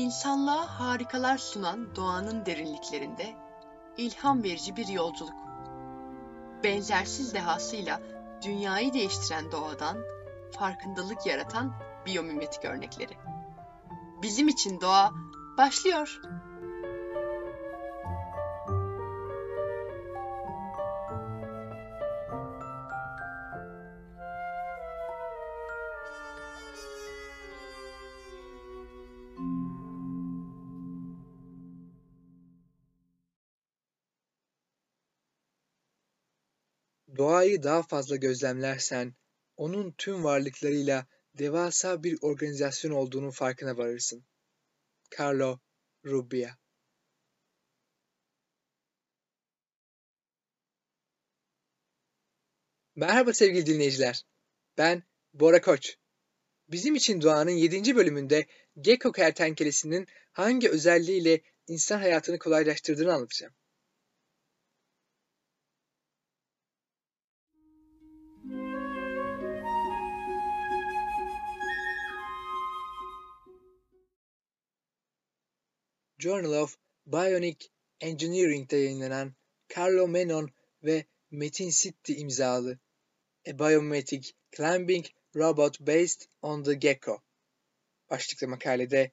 İnsanlığa harikalar sunan doğanın derinliklerinde ilham verici bir yolculuk. Benzersiz dehasıyla dünyayı değiştiren doğadan farkındalık yaratan biyomimetik örnekleri. Bizim için doğa başlıyor. Doğayı daha fazla gözlemlersen, onun tüm varlıklarıyla devasa bir organizasyon olduğunun farkına varırsın. Carlo Rubbia Merhaba sevgili dinleyiciler. Ben Bora Koç. Bizim için Doğan'ın 7. bölümünde gecko kertenkelesinin hangi özelliğiyle insan hayatını kolaylaştırdığını anlatacağım. Journal of Bionic Engineering'de yayınlanan Carlo Menon ve Metin Sitti imzalı A Biomimetic Climbing Robot Based on the Gecko başlıklı makalede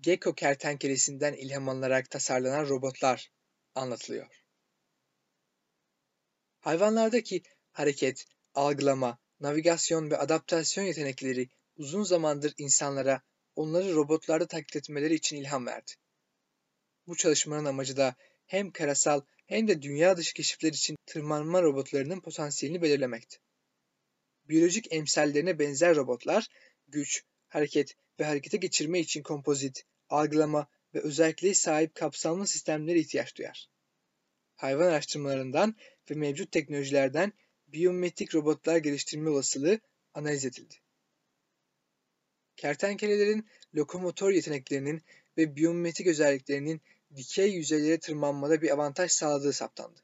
gecko kertenkelesinden ilham alınarak tasarlanan robotlar anlatılıyor. Hayvanlardaki hareket, algılama, navigasyon ve adaptasyon yetenekleri uzun zamandır insanlara onları robotlarda taklit etmeleri için ilham verdi. Bu çalışmanın amacı da hem karasal hem de dünya dışı keşifler için tırmanma robotlarının potansiyelini belirlemekti. Biyolojik emsallerine benzer robotlar güç, hareket ve harekete geçirme için kompozit, algılama ve özelliğe sahip kapsamlı sistemlere ihtiyaç duyar. Hayvan araştırmalarından ve mevcut teknolojilerden biyometrik robotlar geliştirme olasılığı analiz edildi. Kertenkelelerin lokomotor yeteneklerinin ve biyometrik özelliklerinin dikey yüzeylere tırmanmada bir avantaj sağladığı saptandı.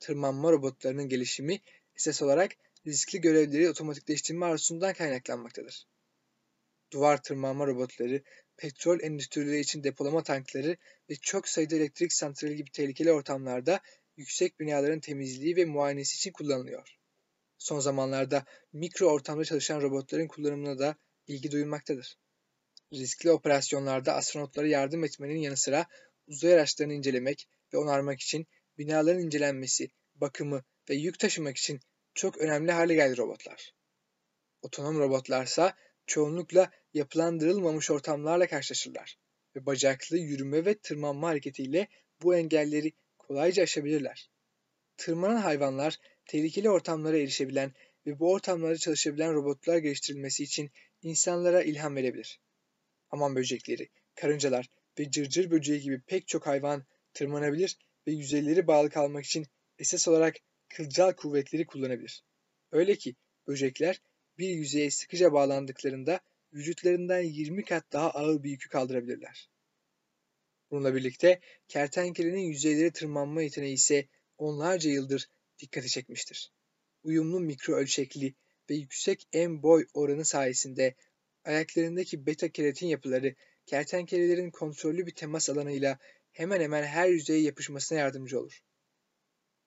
Tırmanma robotlarının gelişimi esas olarak riskli görevleri otomatikleştirme arzusundan kaynaklanmaktadır. Duvar tırmanma robotları, petrol endüstrileri için depolama tankları ve çok sayıda elektrik santrali gibi tehlikeli ortamlarda yüksek binaların temizliği ve muayenesi için kullanılıyor. Son zamanlarda mikro ortamda çalışan robotların kullanımına da ilgi duyulmaktadır. Riskli operasyonlarda astronotlara yardım etmenin yanı sıra uzay araçlarını incelemek ve onarmak için binaların incelenmesi, bakımı ve yük taşımak için çok önemli hale geldi robotlar. Otonom robotlarsa çoğunlukla yapılandırılmamış ortamlarla karşılaşırlar ve bacaklı yürüme ve tırmanma hareketiyle bu engelleri kolayca aşabilirler. Tırmanan hayvanlar tehlikeli ortamlara erişebilen ve bu ortamlarda çalışabilen robotlar geliştirilmesi için insanlara ilham verebilir. Hamam böcekleri, karıncalar ve cırcır böceği gibi pek çok hayvan tırmanabilir ve yüzeyleri bağlı kalmak için esas olarak kılcal kuvvetleri kullanabilir. Öyle ki böcekler bir yüzeye sıkıca bağlandıklarında vücutlarından 20 kat daha ağır bir yükü kaldırabilirler. Bununla birlikte kertenkelenin yüzeylere tırmanma yeteneği ise onlarca yıldır dikkati çekmiştir. Uyumlu mikro ölçekli ve yüksek en boy oranı sayesinde ayaklarındaki beta keratin yapıları kertenkelelerin kontrollü bir temas alanıyla hemen hemen her yüzeye yapışmasına yardımcı olur.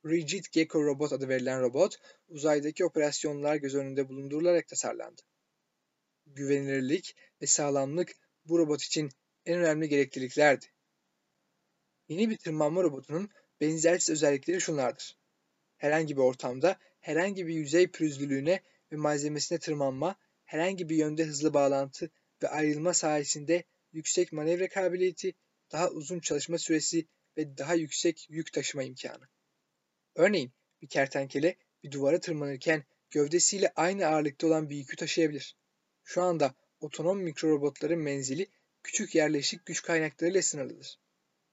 Rigid Gecko Robot adı verilen robot, uzaydaki operasyonlar göz önünde bulundurularak tasarlandı. Güvenilirlik ve sağlamlık bu robot için en önemli gerekliliklerdi. Yeni bir tırmanma robotunun benzersiz özellikleri şunlardır. Herhangi bir ortamda herhangi bir yüzey pürüzlülüğüne ve malzemesine tırmanma, herhangi bir yönde hızlı bağlantı ve ayrılma sayesinde yüksek manevra kabiliyeti, daha uzun çalışma süresi ve daha yüksek yük taşıma imkanı. Örneğin bir kertenkele bir duvara tırmanırken gövdesiyle aynı ağırlıkta olan bir yükü taşıyabilir. Şu anda otonom mikrorobotların menzili küçük yerleşik güç kaynaklarıyla sınırlıdır.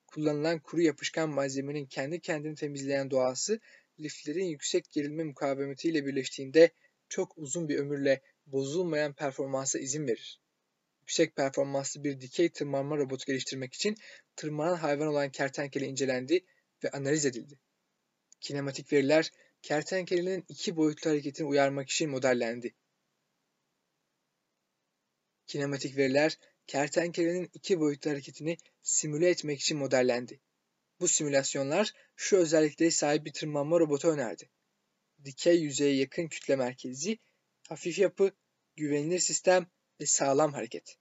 Kullanılan kuru yapışkan malzemenin kendi kendini temizleyen doğası liflerin yüksek gerilme mukavemetiyle birleştiğinde çok uzun bir ömürle bozulmayan performansa izin verir. Yüksek performanslı bir dikey tırmanma robotu geliştirmek için tırmanan hayvan olan kertenkele incelendi ve analiz edildi. Kinematik veriler kertenkelenin iki boyutlu hareketini uyarmak için modellendi. Kinematik veriler kertenkelenin iki boyutlu hareketini simüle etmek için modellendi. Bu simülasyonlar şu özellikleri sahip bir tırmanma robotu önerdi. Dikey yüzeye yakın kütle merkezi, hafif yapı, güvenilir sistem ve sağlam hareket.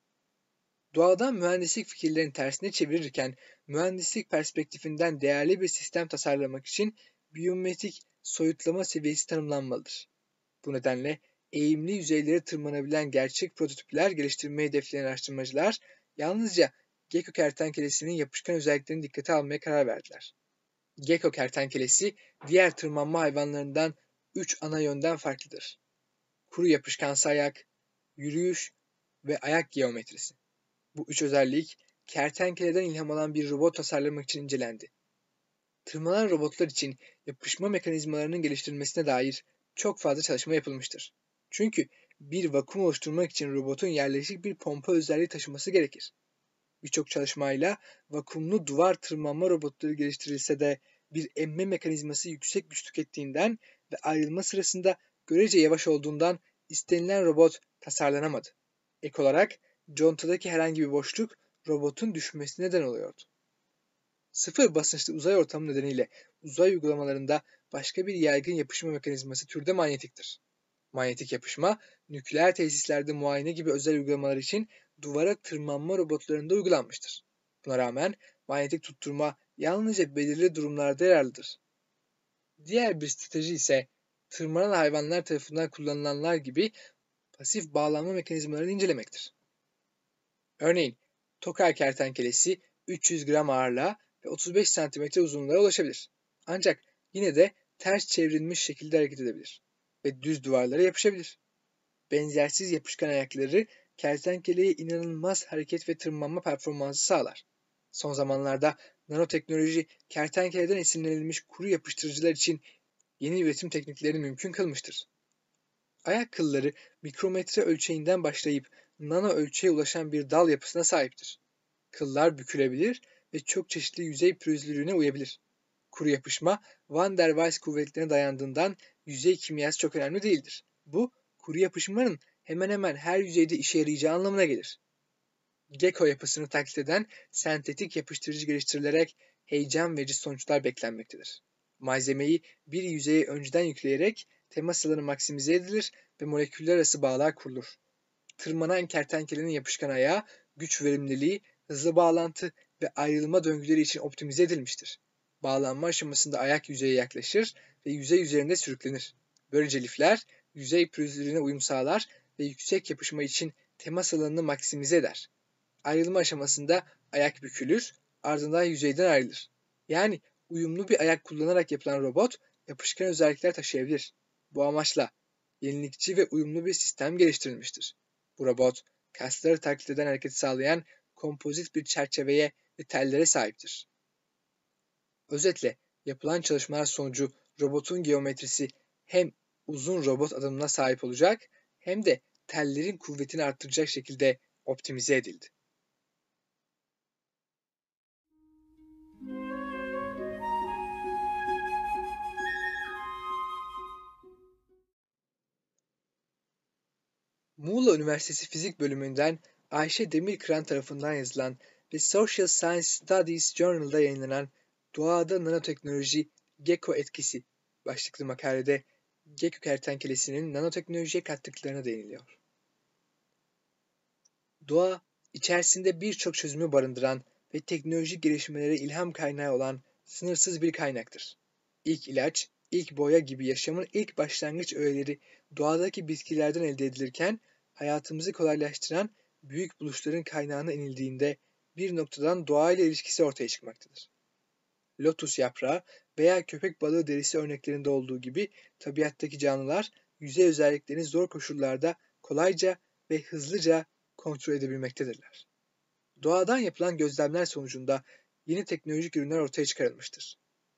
Doğadan mühendislik fikirlerini tersine çevirirken mühendislik perspektifinden değerli bir sistem tasarlamak için biyometrik soyutlama seviyesi tanımlanmalıdır. Bu nedenle eğimli yüzeylere tırmanabilen gerçek prototipler geliştirmeyi hedefleyen araştırmacılar yalnızca gecko kertenkelesinin yapışkan özelliklerini dikkate almaya karar verdiler. Gecko kertenkelesi diğer tırmanma hayvanlarından 3 ana yönden farklıdır. Kuru yapışkansı ayak, yürüyüş ve ayak geometrisi. Bu üç özellik kertenkeleden ilham alan bir robot tasarlamak için incelendi. Tırmanan robotlar için yapışma mekanizmalarının geliştirilmesine dair çok fazla çalışma yapılmıştır. Çünkü bir vakum oluşturmak için robotun yerleşik bir pompa özelliği taşıması gerekir. Birçok çalışmayla vakumlu duvar tırmanma robotları geliştirilse de bir emme mekanizması yüksek güç tükettiğinden ve ayrılma sırasında görece yavaş olduğundan istenilen robot tasarlanamadı. Ek olarak contadaki herhangi bir boşluk robotun düşmesine neden oluyordu. Sıfır basınçlı uzay ortamı nedeniyle uzay uygulamalarında başka bir yaygın yapışma mekanizması türde manyetiktir. Manyetik yapışma, nükleer tesislerde muayene gibi özel uygulamalar için duvara tırmanma robotlarında uygulanmıştır. Buna rağmen manyetik tutturma yalnızca belirli durumlarda yararlıdır. Diğer bir strateji ise tırmanan hayvanlar tarafından kullanılanlar gibi pasif bağlanma mekanizmalarını incelemektir. Örneğin tokar kertenkelesi 300 gram ağırlığa ve 35 cm uzunluğa ulaşabilir. Ancak yine de ters çevrilmiş şekilde hareket edebilir ve düz duvarlara yapışabilir. Benzersiz yapışkan ayakları kertenkeleye inanılmaz hareket ve tırmanma performansı sağlar. Son zamanlarda nanoteknoloji kertenkeleden esinlenilmiş kuru yapıştırıcılar için yeni üretim tekniklerini mümkün kılmıştır. Ayak kılları mikrometre ölçeğinden başlayıp nano ölçeğe ulaşan bir dal yapısına sahiptir. Kıllar bükülebilir ve çok çeşitli yüzey pürüzlülüğüne uyabilir. Kuru yapışma Van der Waals kuvvetlerine dayandığından yüzey kimyası çok önemli değildir. Bu kuru yapışmanın hemen hemen her yüzeyde işe yarayacağı anlamına gelir. Gecko yapısını taklit eden sentetik yapıştırıcı geliştirilerek heyecan verici sonuçlar beklenmektedir. Malzemeyi bir yüzeye önceden yükleyerek temas alanı maksimize edilir ve moleküller arası bağlar kurulur. Tırmanan kertenkelenin yapışkan ayağı güç verimliliği, hızlı bağlantı ve ayrılma döngüleri için optimize edilmiştir. Bağlanma aşamasında ayak yüzeye yaklaşır ve yüzey üzerinde sürüklenir. Böylece lifler yüzey pürüzlülüğüne uyum sağlar ve yüksek yapışma için temas alanını maksimize eder. Ayrılma aşamasında ayak bükülür, ardından yüzeyden ayrılır. Yani uyumlu bir ayak kullanarak yapılan robot yapışkan özellikler taşıyabilir. Bu amaçla yenilikçi ve uyumlu bir sistem geliştirilmiştir. Bu robot kasları taklit eden hareketi sağlayan kompozit bir çerçeveye ve tellere sahiptir. Özetle yapılan çalışmalar sonucu robotun geometrisi hem uzun robot adımına sahip olacak hem de tellerin kuvvetini arttıracak şekilde optimize edildi. Muğla Üniversitesi Fizik Bölümünden Ayşe Demirkıran tarafından yazılan ve Social Science Studies Journal'da yayınlanan Doğada Nanoteknoloji Gecko Etkisi başlıklı makalede gecko kertenkelesinin nanoteknolojiye kattıklarına değiniliyor. Doğa, içerisinde birçok çözümü barındıran ve teknolojik gelişmelere ilham kaynağı olan sınırsız bir kaynaktır. İlk ilaç, ilk boya gibi yaşamın ilk başlangıç öğeleri doğadaki bitkilerden elde edilirken hayatımızı kolaylaştıran büyük buluşların kaynağına inildiğinde bir noktadan doğayla ilişkisi ortaya çıkmaktadır. Lotus yaprağı veya köpek balığı derisi örneklerinde olduğu gibi tabiattaki canlılar yüzey özelliklerini zor koşullarda kolayca ve hızlıca kontrol edebilmektedirler. Doğadan yapılan gözlemler sonucunda yeni teknolojik ürünler ortaya çıkarılmıştır.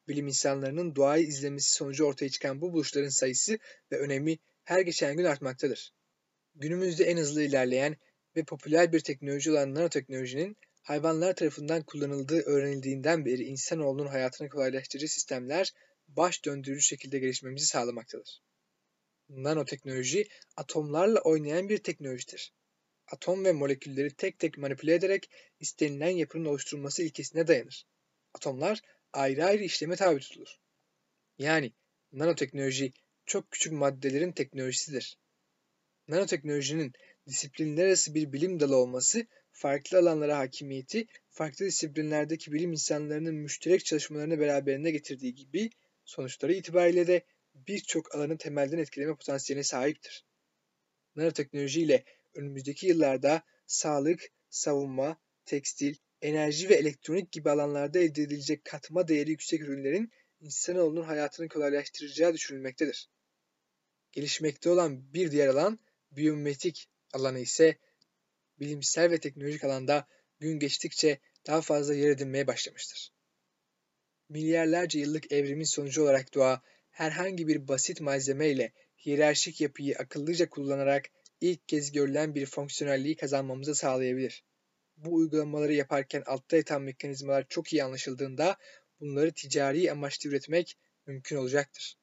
Bilim insanlarının doğayı izlemesi sonucu ortaya çıkan bu buluşların sayısı ve önemi her geçen gün artmaktadır. Günümüzde en hızlı ilerleyen ve popüler bir teknoloji olan nanoteknolojinin hayvanlar tarafından kullanıldığı öğrenildiğinden beri insanoğlunun hayatını kolaylaştırıcı sistemler baş döndürücü şekilde gelişmemizi sağlamaktadır. Nanoteknoloji atomlarla oynayan bir teknolojidir. atom ve molekülleri tek tek manipüle ederek istenilen yapının oluşturulması ilkesine dayanır. Atomlar ayrı ayrı işleme tabi tutulur. Yani nanoteknoloji çok küçük maddelerin teknolojisidir. Nanoteknolojinin disiplinler arası bir bilim dalı olması, farklı alanlara hakimiyeti, farklı disiplinlerdeki bilim insanlarının müşterek çalışmalarını beraberinde getirdiği gibi sonuçları itibariyle de birçok alanı temelden etkileme potansiyeline sahiptir. Nanoteknoloji ile önümüzdeki yıllarda sağlık, savunma, tekstil, enerji ve elektronik gibi alanlarda elde edilecek katma değeri yüksek ürünlerin insanoğlunun hayatını kolaylaştıracağı düşünülmektedir. Gelişmekte olan bir diğer alan biyometrik alanı ise bilimsel ve teknolojik alanda gün geçtikçe daha fazla yer edinmeye başlamıştır. Milyarlarca yıllık evrimin sonucu olarak doğa herhangi bir basit malzeme ile hiyerarşik yapıyı akıllıca kullanarak ilk kez görülen bir fonksiyonelliği kazanmamızı sağlayabilir. Bu uygulamaları yaparken altta yatan mekanizmalar çok iyi anlaşıldığında bunları ticari amaçlı üretmek mümkün olacaktır.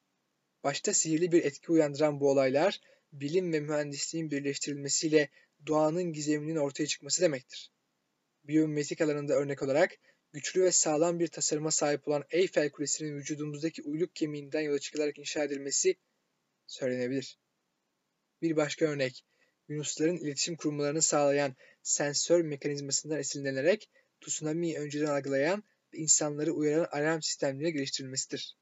Başta sihirli bir etki uyandıran bu olaylar, bilim ve mühendisliğin birleştirilmesiyle doğanın gizeminin ortaya çıkması demektir. Biyometrik alanında örnek olarak güçlü ve sağlam bir tasarıma sahip olan Eyfel Kulesi'nin vücudumuzdaki uyluk kemiğinden yola çıkılarak inşa edilmesi söylenebilir. Bir başka örnek, Yunusların iletişim kurmalarını sağlayan sensör mekanizmasından esinlenerek tsunami'yi önceden algılayan ve insanları uyaran alarm sistemleri geliştirilmesidir.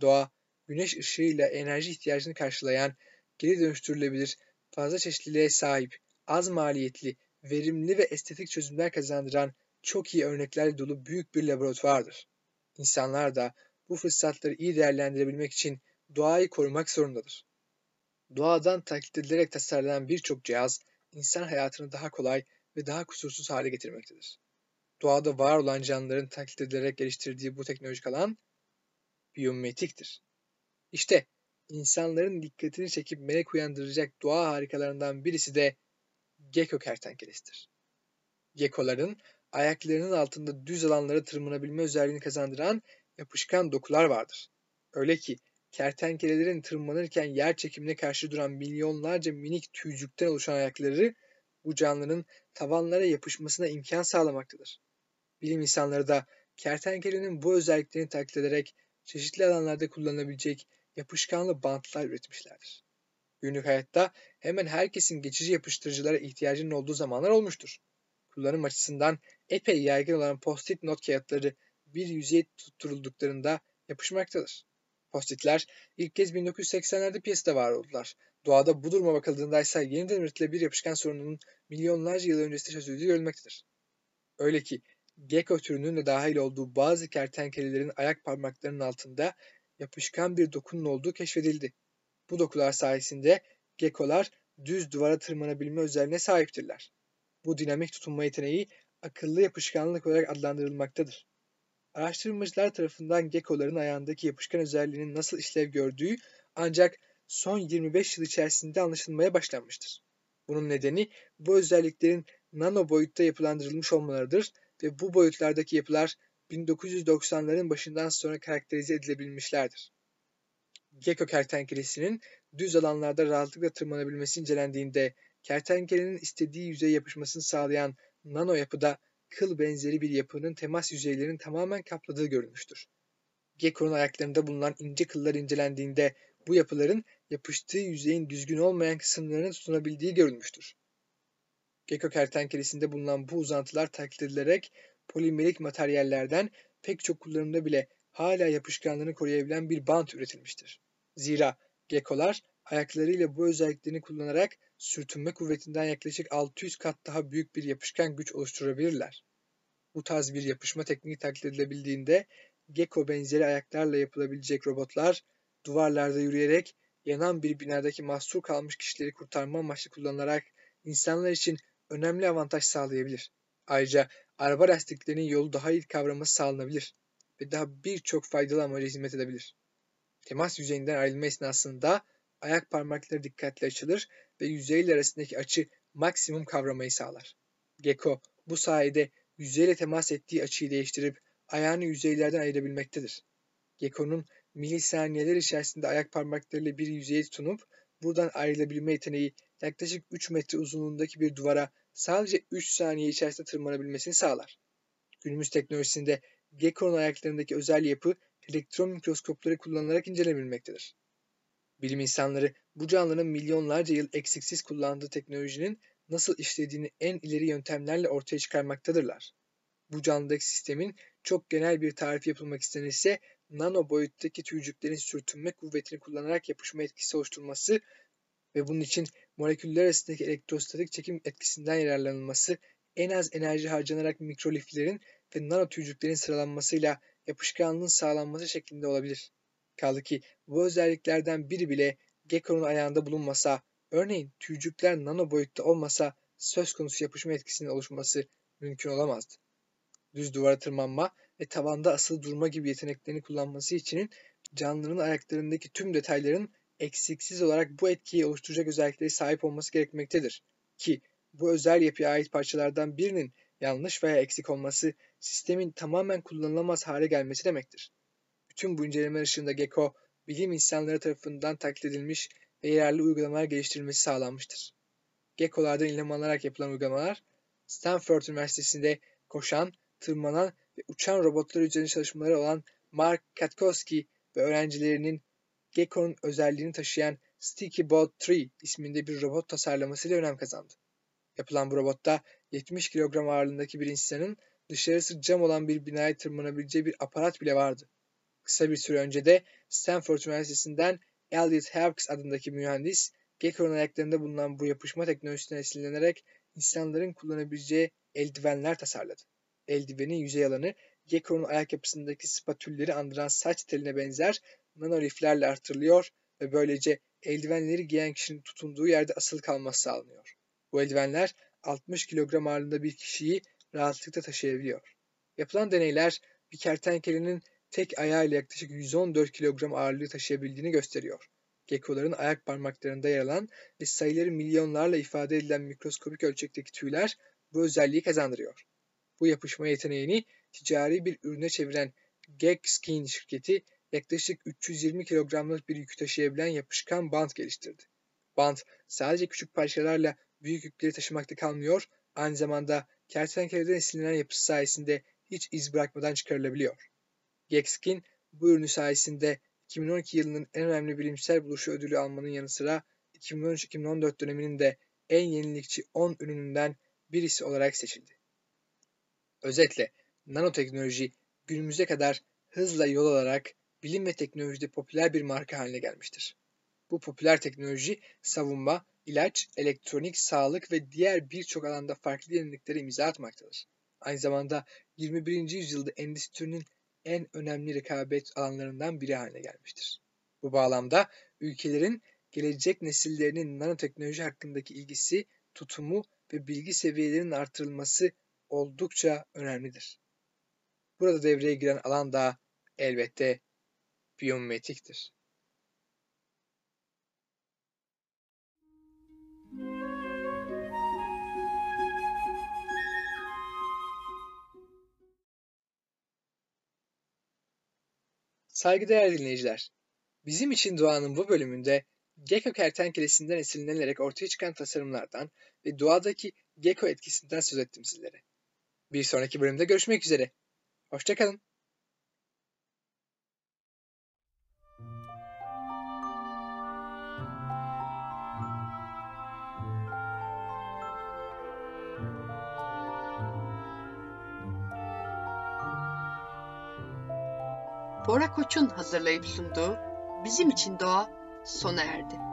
Doğa, güneş ışığıyla enerji ihtiyacını karşılayan, geri dönüştürülebilir, fazla çeşitliliğe sahip, az maliyetli, verimli ve estetik çözümler kazandıran çok iyi örneklerle dolu büyük bir laboratuvardır. İnsanlar da bu fırsatları iyi değerlendirebilmek için doğayı korumak zorundadır. Doğadan taklit edilerek tasarlanan birçok cihaz, insan hayatını daha kolay ve daha kusursuz hale getirmektedir. Doğada var olan canlıların taklit edilerek geliştirdiği bu teknolojik alan biyometriktir. İşte insanların dikkatini çekip merak uyandıracak doğa harikalarından birisi de gecko kertenkelesidir. Gekoların ayaklarının altında düz alanlara tırmanabilme özelliğini kazandıran yapışkan dokular vardır. Öyle ki kertenkelelerin tırmanırken yer çekimine karşı duran milyonlarca minik tüycükten oluşan ayakları bu canlının tavanlara yapışmasına imkan sağlamaktadır. Bilim insanları da kertenkelenin bu özelliklerini taklit ederek çeşitli alanlarda kullanılabilecek yapışkanlı bantlar üretmişlerdir. Günlük hayatta hemen herkesin geçici yapıştırıcılara ihtiyacının olduğu zamanlar olmuştur. Kullanım açısından epey yaygın olan post-it not kağıtları bir yüzeye tutturulduklarında yapışmaktadır. Postitler ilk kez 1980'lerde piyasada var oldular. Doğada bu duruma bakıldığında ise yeniden üretilebilir yapışkan sorununun milyonlarca yıl öncesinde çözüldüğü görülmektedir. Öyle ki gecko türünün de dahil olduğu bazı kertenkelelerin ayak parmaklarının altında yapışkan bir dokunun olduğu keşfedildi. Bu dokular sayesinde geckolar düz duvara tırmanabilme özelliğine sahiptirler. Bu dinamik tutunma yeteneği akıllı yapışkanlık olarak adlandırılmaktadır. Araştırmacılar tarafından geckoların ayağındaki yapışkan özelliğinin nasıl işlev gördüğü ancak son 25 yıl içerisinde anlaşılmaya başlanmıştır. Bunun nedeni bu özelliklerin nano boyutta yapılandırılmış olmalarıdır ve bu boyutlardaki yapılar 1990'ların başından sonra karakterize edilebilmişlerdir. Gecko kertenkelesinin düz alanlarda rahatlıkla tırmanabilmesi incelendiğinde kertenkelenin istediği yüzeye yapışmasını sağlayan nano yapıda kıl benzeri bir yapının temas yüzeylerinin tamamen kapladığı görülmüştür. Gecko'nun ayaklarında bulunan ince kıllar incelendiğinde bu yapıların yapıştığı yüzeyin düzgün olmayan kısımlarını tutunabildiği görülmüştür. Gecko kertenkelesinde bulunan bu uzantılar taklit edilerek polimerik materyallerden pek çok kullanımda bile hala yapışkanlığını koruyabilen bir bant üretilmiştir. Zira geckolar ayaklarıyla bu özelliklerini kullanarak sürtünme kuvvetinden yaklaşık 600 kat daha büyük bir yapışkan güç oluşturabilirler. Bu tarz bir yapışma tekniği taklit edilebildiğinde gecko benzeri ayaklarla yapılabilecek robotlar duvarlarda yürüyerek yanan bir binadaki mahsur kalmış kişileri kurtarma amaçlı kullanılarak insanlar için önemli avantaj sağlayabilir. Ayrıca araba lastiklerinin yolu daha iyi kavraması sağlanabilir ve daha birçok faydalı amaca hizmet edebilir. Temas yüzeyinden ayrılma esnasında ayak parmakları dikkatli açılır ve yüzeyle arasındaki açı maksimum kavramayı sağlar. Gecko bu sayede yüzeyle temas ettiği açıyı değiştirip ayağını yüzeylerden ayırabilmektedir. Gecko'nun milisaniyeler içerisinde ayak parmaklarıyla bir yüzeye tutunup buradan ayrılabilme yeteneği yaklaşık 3 metre uzunluğundaki bir duvara sadece 3 saniye içerisinde tırmanabilmesini sağlar. Günümüz teknolojisinde Gecko'nun ayaklarındaki özel yapı elektron mikroskopları kullanılarak incelenebilmektedir. Bilim insanları bu canlıların milyonlarca yıl eksiksiz kullandığı teknolojinin nasıl işlediğini en ileri yöntemlerle ortaya çıkarmaktadırlar. Bu canlıdaki sistemin çok genel bir tarifi yapılmak istenirse nano boyuttaki tüycüklerin sürtünme kuvvetini kullanarak yapışma etkisi oluşturması ve bunun için moleküller arasındaki elektrostatik çekim etkisinden yararlanılması en az enerji harcanarak mikroliflerin ve nano tüycüklerin sıralanmasıyla yapışkanlığın sağlanması şeklinde olabilir. Kaldı ki bu özelliklerden biri bile Gecko'nun ayağında bulunmasa, örneğin tüycükler nano boyutta olmasa söz konusu yapışma etkisinin oluşması mümkün olamazdı. Düz duvara tırmanma ve tavanda asılı durma gibi yeteneklerini kullanması için canlının ayaklarındaki tüm detayların eksiksiz olarak bu etkiyi oluşturacak özellikleri sahip olması gerekmektedir. Ki bu özel yapıya ait parçalardan birinin yanlış veya eksik olması sistemin tamamen kullanılamaz hale gelmesi demektir. Bütün bu incelemeler ışığında Gecko, bilim insanları tarafından taklit edilmiş ve yararlı uygulamalar geliştirilmesi sağlanmıştır. Gecko'lardan ilham alınarak yapılan uygulamalar, Stanford Üniversitesi'nde koşan, tırmanan ve uçan robotlar üzerine çalışmaları olan Mark Katkowski ve öğrencilerinin Gecko'nun özelliğini taşıyan Sticky Bot 3 isminde bir robot tasarlamasıyla önem kazandı. Yapılan bu robotta 70 kilogram ağırlığındaki bir insanın dışarısı cam olan bir binaya tırmanabileceği bir aparat bile vardı. Kısa bir süre önce de Stanford Üniversitesi'nden Elliot Hawkes adındaki mühendis, Gecko'nun ayaklarında bulunan bu yapışma teknolojisinden esinlenerek insanların kullanabileceği eldivenler tasarladı. Eldivenin yüzey alanı Gecko'nun ayak yapısındaki spatülleri andıran saç teline benzer nanoliflerle artırılıyor ve böylece eldivenleri giyen kişinin tutunduğu yerde asılı kalması sağlanıyor. Bu eldivenler 60 kilogram ağırlığında bir kişiyi rahatlıkla taşıyabiliyor. Yapılan deneyler bir kertenkelenin tek ayağıyla yaklaşık 114 kilogram ağırlığı taşıyabildiğini gösteriyor. Gekkoların ayak parmaklarında yer alan ve sayıları milyonlarla ifade edilen mikroskopik ölçekteki tüyler bu özelliği kazandırıyor. Bu yapışma yeteneğini ticari bir ürüne çeviren Skin şirketi yaklaşık 320 kilogramlık bir yükü taşıyabilen yapışkan bant geliştirdi. Bant sadece küçük parçalarla büyük yükleri taşımakta kalmıyor, aynı zamanda kertenkeleden esinlenen yapısı sayesinde hiç iz bırakmadan çıkarılabiliyor. Gekskin bu ürünü sayesinde 2012 yılının en önemli bilimsel buluşu ödülü almanın yanı sıra 2013-2014 döneminin de en yenilikçi 10 ürününden birisi olarak seçildi. Özetle nanoteknoloji günümüze kadar hızla yol alarak bilim ve teknolojide popüler bir marka haline gelmiştir. Bu popüler teknoloji savunma, ilaç, elektronik, sağlık ve diğer birçok alanda farklı yeniliklere imza atmaktadır. Aynı zamanda 21. yüzyılda endüstrinin en önemli rekabet alanlarından biri haline gelmiştir. Bu bağlamda ülkelerin gelecek nesillerinin nanoteknoloji hakkındaki ilgisi, tutumu ve bilgi seviyelerinin artırılması oldukça önemlidir. Burada devreye giren alan da elbette biyomimetiktir. Saygıdeğer dinleyiciler, bizim için doğanın bu bölümünde gecko kertenkelesinden esinlenerek ortaya çıkan tasarımlardan ve doğadaki gecko etkisinden söz ettim sizlere. Bir sonraki bölümde görüşmek üzere. Hoşçakalın. Bora Koç'un hazırlayıp sunduğu Bizim için Doğa sona erdi.